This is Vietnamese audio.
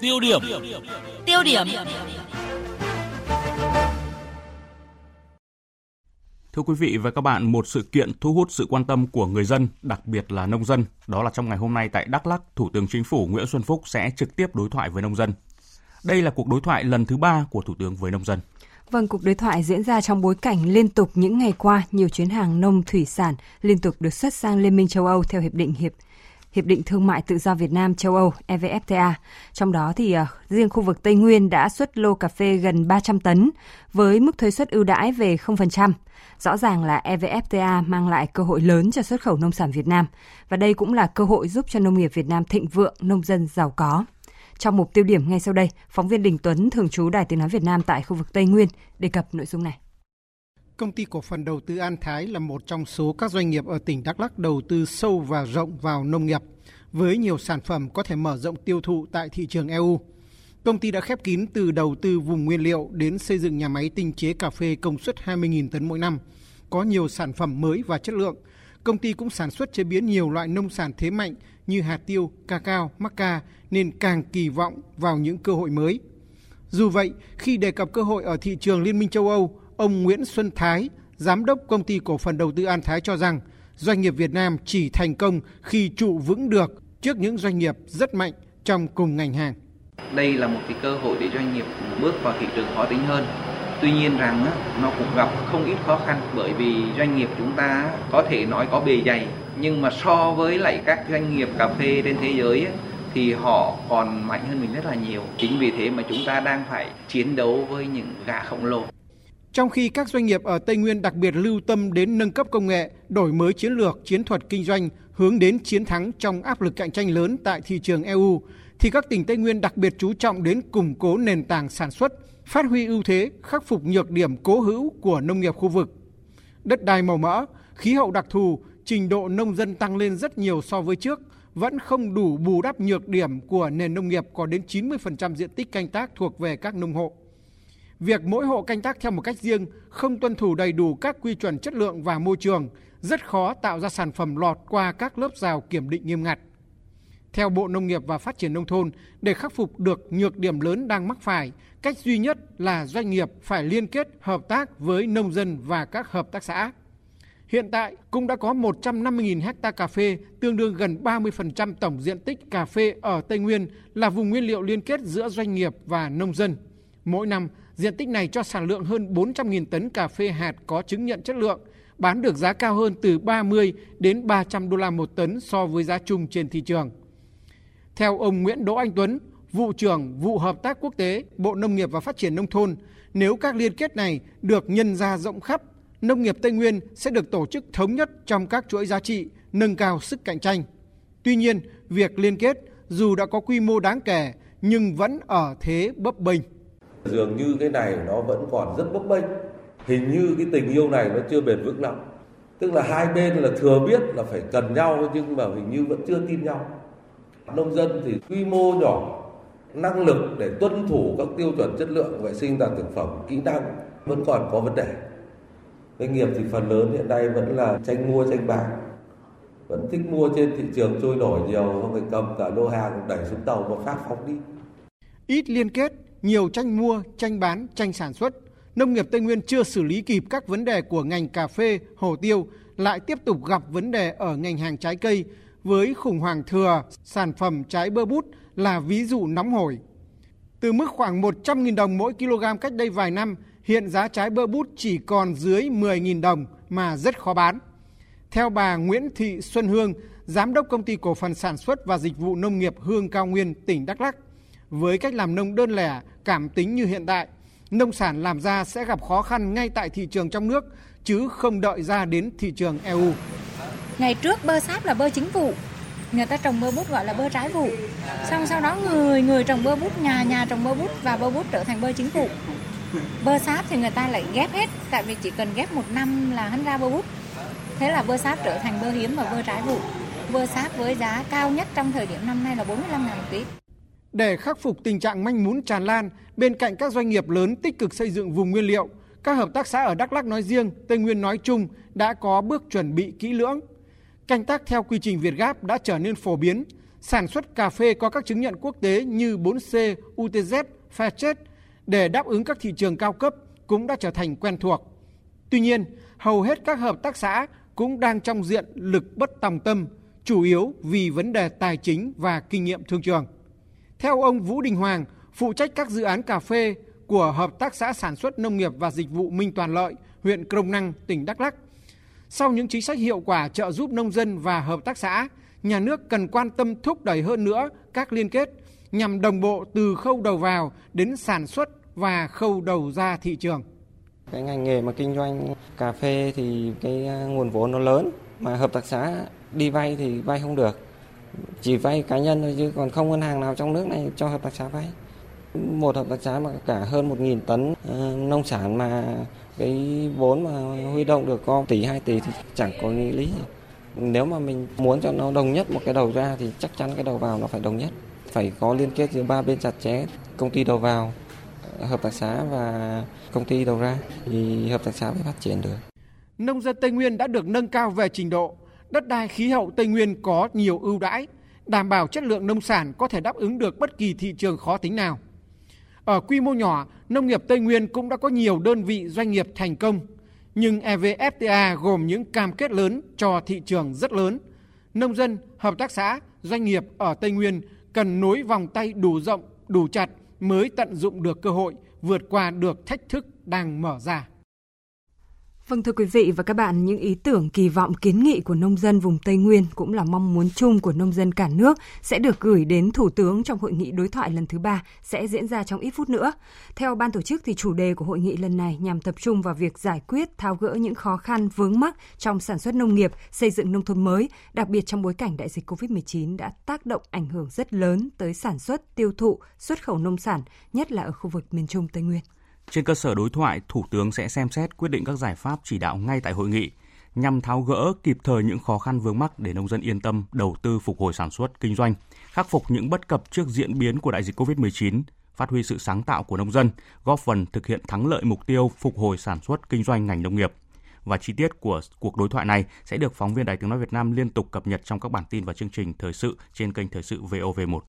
Tiêu điểm. Tiêu điểm. Thưa quý vị và các bạn, một sự kiện thu hút sự quan tâm của người dân, đặc biệt là nông dân, đó là trong ngày hôm nay tại Đắk Lắk, Thủ tướng Chính phủ Nguyễn Xuân Phúc sẽ trực tiếp đối thoại với nông dân. Đây là cuộc đối thoại lần thứ ba của Thủ tướng với nông dân. Vâng, cuộc đối thoại diễn ra trong bối cảnh liên tục những ngày qua nhiều chuyến hàng nông thủy sản liên tục được xuất sang Liên minh châu Âu theo hiệp định hiệp Hiệp định Thương mại Tự do Việt Nam châu Âu EVFTA. Trong đó thì uh, riêng khu vực Tây Nguyên đã xuất lô cà phê gần 300 tấn với mức thuế suất ưu đãi về 0%. Rõ ràng là EVFTA mang lại cơ hội lớn cho xuất khẩu nông sản Việt Nam và đây cũng là cơ hội giúp cho nông nghiệp Việt Nam thịnh vượng, nông dân giàu có. Trong mục tiêu điểm ngay sau đây, phóng viên Đình Tuấn thường trú Đài Tiếng nói Việt Nam tại khu vực Tây Nguyên đề cập nội dung này. Công ty cổ phần đầu tư An Thái là một trong số các doanh nghiệp ở tỉnh Đắk Lắk đầu tư sâu và rộng vào nông nghiệp, với nhiều sản phẩm có thể mở rộng tiêu thụ tại thị trường EU. Công ty đã khép kín từ đầu tư vùng nguyên liệu đến xây dựng nhà máy tinh chế cà phê công suất 20.000 tấn mỗi năm, có nhiều sản phẩm mới và chất lượng. Công ty cũng sản xuất chế biến nhiều loại nông sản thế mạnh như hạt tiêu, ca cao, mắc nên càng kỳ vọng vào những cơ hội mới. Dù vậy, khi đề cập cơ hội ở thị trường Liên minh châu Âu, ông Nguyễn Xuân Thái, giám đốc công ty cổ phần đầu tư An Thái cho rằng doanh nghiệp Việt Nam chỉ thành công khi trụ vững được trước những doanh nghiệp rất mạnh trong cùng ngành hàng. Đây là một cái cơ hội để doanh nghiệp bước vào thị trường khó tính hơn. Tuy nhiên rằng nó cũng gặp không ít khó khăn bởi vì doanh nghiệp chúng ta có thể nói có bề dày nhưng mà so với lại các doanh nghiệp cà phê trên thế giới thì họ còn mạnh hơn mình rất là nhiều. Chính vì thế mà chúng ta đang phải chiến đấu với những gã khổng lồ. Trong khi các doanh nghiệp ở Tây Nguyên đặc biệt lưu tâm đến nâng cấp công nghệ, đổi mới chiến lược, chiến thuật kinh doanh hướng đến chiến thắng trong áp lực cạnh tranh lớn tại thị trường EU, thì các tỉnh Tây Nguyên đặc biệt chú trọng đến củng cố nền tảng sản xuất, phát huy ưu thế, khắc phục nhược điểm cố hữu của nông nghiệp khu vực. Đất đai màu mỡ, khí hậu đặc thù, trình độ nông dân tăng lên rất nhiều so với trước, vẫn không đủ bù đắp nhược điểm của nền nông nghiệp có đến 90% diện tích canh tác thuộc về các nông hộ. Việc mỗi hộ canh tác theo một cách riêng, không tuân thủ đầy đủ các quy chuẩn chất lượng và môi trường, rất khó tạo ra sản phẩm lọt qua các lớp rào kiểm định nghiêm ngặt. Theo Bộ Nông nghiệp và Phát triển Nông thôn, để khắc phục được nhược điểm lớn đang mắc phải, cách duy nhất là doanh nghiệp phải liên kết hợp tác với nông dân và các hợp tác xã. Hiện tại cũng đã có 150.000 hecta cà phê, tương đương gần 30% tổng diện tích cà phê ở Tây Nguyên là vùng nguyên liệu liên kết giữa doanh nghiệp và nông dân. Mỗi năm, diện tích này cho sản lượng hơn 400.000 tấn cà phê hạt có chứng nhận chất lượng, bán được giá cao hơn từ 30 đến 300 đô la một tấn so với giá chung trên thị trường. Theo ông Nguyễn Đỗ Anh Tuấn, vụ trưởng vụ hợp tác quốc tế, Bộ Nông nghiệp và Phát triển nông thôn, nếu các liên kết này được nhân ra rộng khắp, nông nghiệp Tây Nguyên sẽ được tổ chức thống nhất trong các chuỗi giá trị, nâng cao sức cạnh tranh. Tuy nhiên, việc liên kết dù đã có quy mô đáng kể nhưng vẫn ở thế bấp bênh. Dường như cái này nó vẫn còn rất bấp bênh. Hình như cái tình yêu này nó chưa bền vững lắm. Tức là hai bên là thừa biết là phải cần nhau nhưng mà hình như vẫn chưa tin nhau. Nông dân thì quy mô nhỏ, năng lực để tuân thủ các tiêu chuẩn chất lượng vệ sinh an thực phẩm, kỹ năng vẫn còn có vấn đề. Doanh nghiệp thì phần lớn hiện nay vẫn là tranh mua tranh bán vẫn thích mua trên thị trường trôi nổi nhiều không phải cầm cả lô hàng đẩy xuống tàu và phát phóng đi ít liên kết nhiều tranh mua tranh bán tranh sản xuất nông nghiệp tây nguyên chưa xử lý kịp các vấn đề của ngành cà phê hồ tiêu lại tiếp tục gặp vấn đề ở ngành hàng trái cây với khủng hoảng thừa sản phẩm trái bơ bút là ví dụ nóng hổi từ mức khoảng 100.000 đồng mỗi kg cách đây vài năm hiện giá trái bơ bút chỉ còn dưới 10.000 đồng mà rất khó bán. Theo bà Nguyễn Thị Xuân Hương, Giám đốc Công ty Cổ phần Sản xuất và Dịch vụ Nông nghiệp Hương Cao Nguyên, tỉnh Đắk Lắk, với cách làm nông đơn lẻ, cảm tính như hiện tại, nông sản làm ra sẽ gặp khó khăn ngay tại thị trường trong nước, chứ không đợi ra đến thị trường EU. Ngày trước bơ sáp là bơ chính vụ, người ta trồng bơ bút gọi là bơ trái vụ. Xong sau đó người người trồng bơ bút, nhà nhà trồng bơ bút và bơ bút trở thành bơ chính vụ. Bơ sáp thì người ta lại ghép hết, tại vì chỉ cần ghép một năm là hắn ra bơ bút. Thế là bơ sáp trở thành bơ hiếm và bơ trái vụ. Bơ sáp với giá cao nhất trong thời điểm năm nay là 45 ngàn một ký. Để khắc phục tình trạng manh mún tràn lan, bên cạnh các doanh nghiệp lớn tích cực xây dựng vùng nguyên liệu, các hợp tác xã ở Đắk Lắk nói riêng, Tây Nguyên nói chung đã có bước chuẩn bị kỹ lưỡng. Canh tác theo quy trình Việt Gáp đã trở nên phổ biến, sản xuất cà phê có các chứng nhận quốc tế như 4C, UTZ, Fairtrade để đáp ứng các thị trường cao cấp cũng đã trở thành quen thuộc. Tuy nhiên, hầu hết các hợp tác xã cũng đang trong diện lực bất tòng tâm, chủ yếu vì vấn đề tài chính và kinh nghiệm thương trường. Theo ông Vũ Đình Hoàng, phụ trách các dự án cà phê của Hợp tác xã Sản xuất Nông nghiệp và Dịch vụ Minh Toàn Lợi, huyện Crong Năng, tỉnh Đắk Lắk. Sau những chính sách hiệu quả trợ giúp nông dân và hợp tác xã, nhà nước cần quan tâm thúc đẩy hơn nữa các liên kết nhằm đồng bộ từ khâu đầu vào đến sản xuất và khâu đầu ra thị trường. Cái ngành nghề mà kinh doanh cà phê thì cái à, nguồn vốn nó lớn mà hợp tác xã đi vay thì vay không được. Chỉ vay cá nhân thôi chứ còn không ngân hàng nào trong nước này cho hợp tác xã vay. Một hợp tác xã mà cả hơn 1.000 tấn uh, nông sản mà cái vốn mà huy động được có tỷ 2 tỷ thì chẳng có nghĩa lý gì. Nếu mà mình muốn cho nó đồng nhất một cái đầu ra thì chắc chắn cái đầu vào nó phải đồng nhất. Phải có liên kết giữa ba bên chặt chẽ, công ty đầu vào, hợp tác xã và công ty đầu ra thì hợp tác xã mới phát triển được. Nông dân Tây Nguyên đã được nâng cao về trình độ, đất đai khí hậu Tây Nguyên có nhiều ưu đãi, đảm bảo chất lượng nông sản có thể đáp ứng được bất kỳ thị trường khó tính nào. Ở quy mô nhỏ, nông nghiệp Tây Nguyên cũng đã có nhiều đơn vị doanh nghiệp thành công, nhưng EVFTA gồm những cam kết lớn cho thị trường rất lớn. Nông dân, hợp tác xã, doanh nghiệp ở Tây Nguyên cần nối vòng tay đủ rộng, đủ chặt mới tận dụng được cơ hội, vượt qua được thách thức đang mở ra. Vâng thưa quý vị và các bạn, những ý tưởng kỳ vọng kiến nghị của nông dân vùng Tây Nguyên cũng là mong muốn chung của nông dân cả nước sẽ được gửi đến Thủ tướng trong hội nghị đối thoại lần thứ ba sẽ diễn ra trong ít phút nữa. Theo ban tổ chức thì chủ đề của hội nghị lần này nhằm tập trung vào việc giải quyết tháo gỡ những khó khăn vướng mắc trong sản xuất nông nghiệp, xây dựng nông thôn mới, đặc biệt trong bối cảnh đại dịch Covid-19 đã tác động ảnh hưởng rất lớn tới sản xuất, tiêu thụ, xuất khẩu nông sản, nhất là ở khu vực miền Trung Tây Nguyên. Trên cơ sở đối thoại, Thủ tướng sẽ xem xét quyết định các giải pháp chỉ đạo ngay tại hội nghị nhằm tháo gỡ kịp thời những khó khăn vướng mắc để nông dân yên tâm đầu tư phục hồi sản xuất kinh doanh, khắc phục những bất cập trước diễn biến của đại dịch COVID-19, phát huy sự sáng tạo của nông dân, góp phần thực hiện thắng lợi mục tiêu phục hồi sản xuất kinh doanh ngành nông nghiệp. Và chi tiết của cuộc đối thoại này sẽ được phóng viên Đài Tiếng Nói Việt Nam liên tục cập nhật trong các bản tin và chương trình thời sự trên kênh Thời sự VOV1.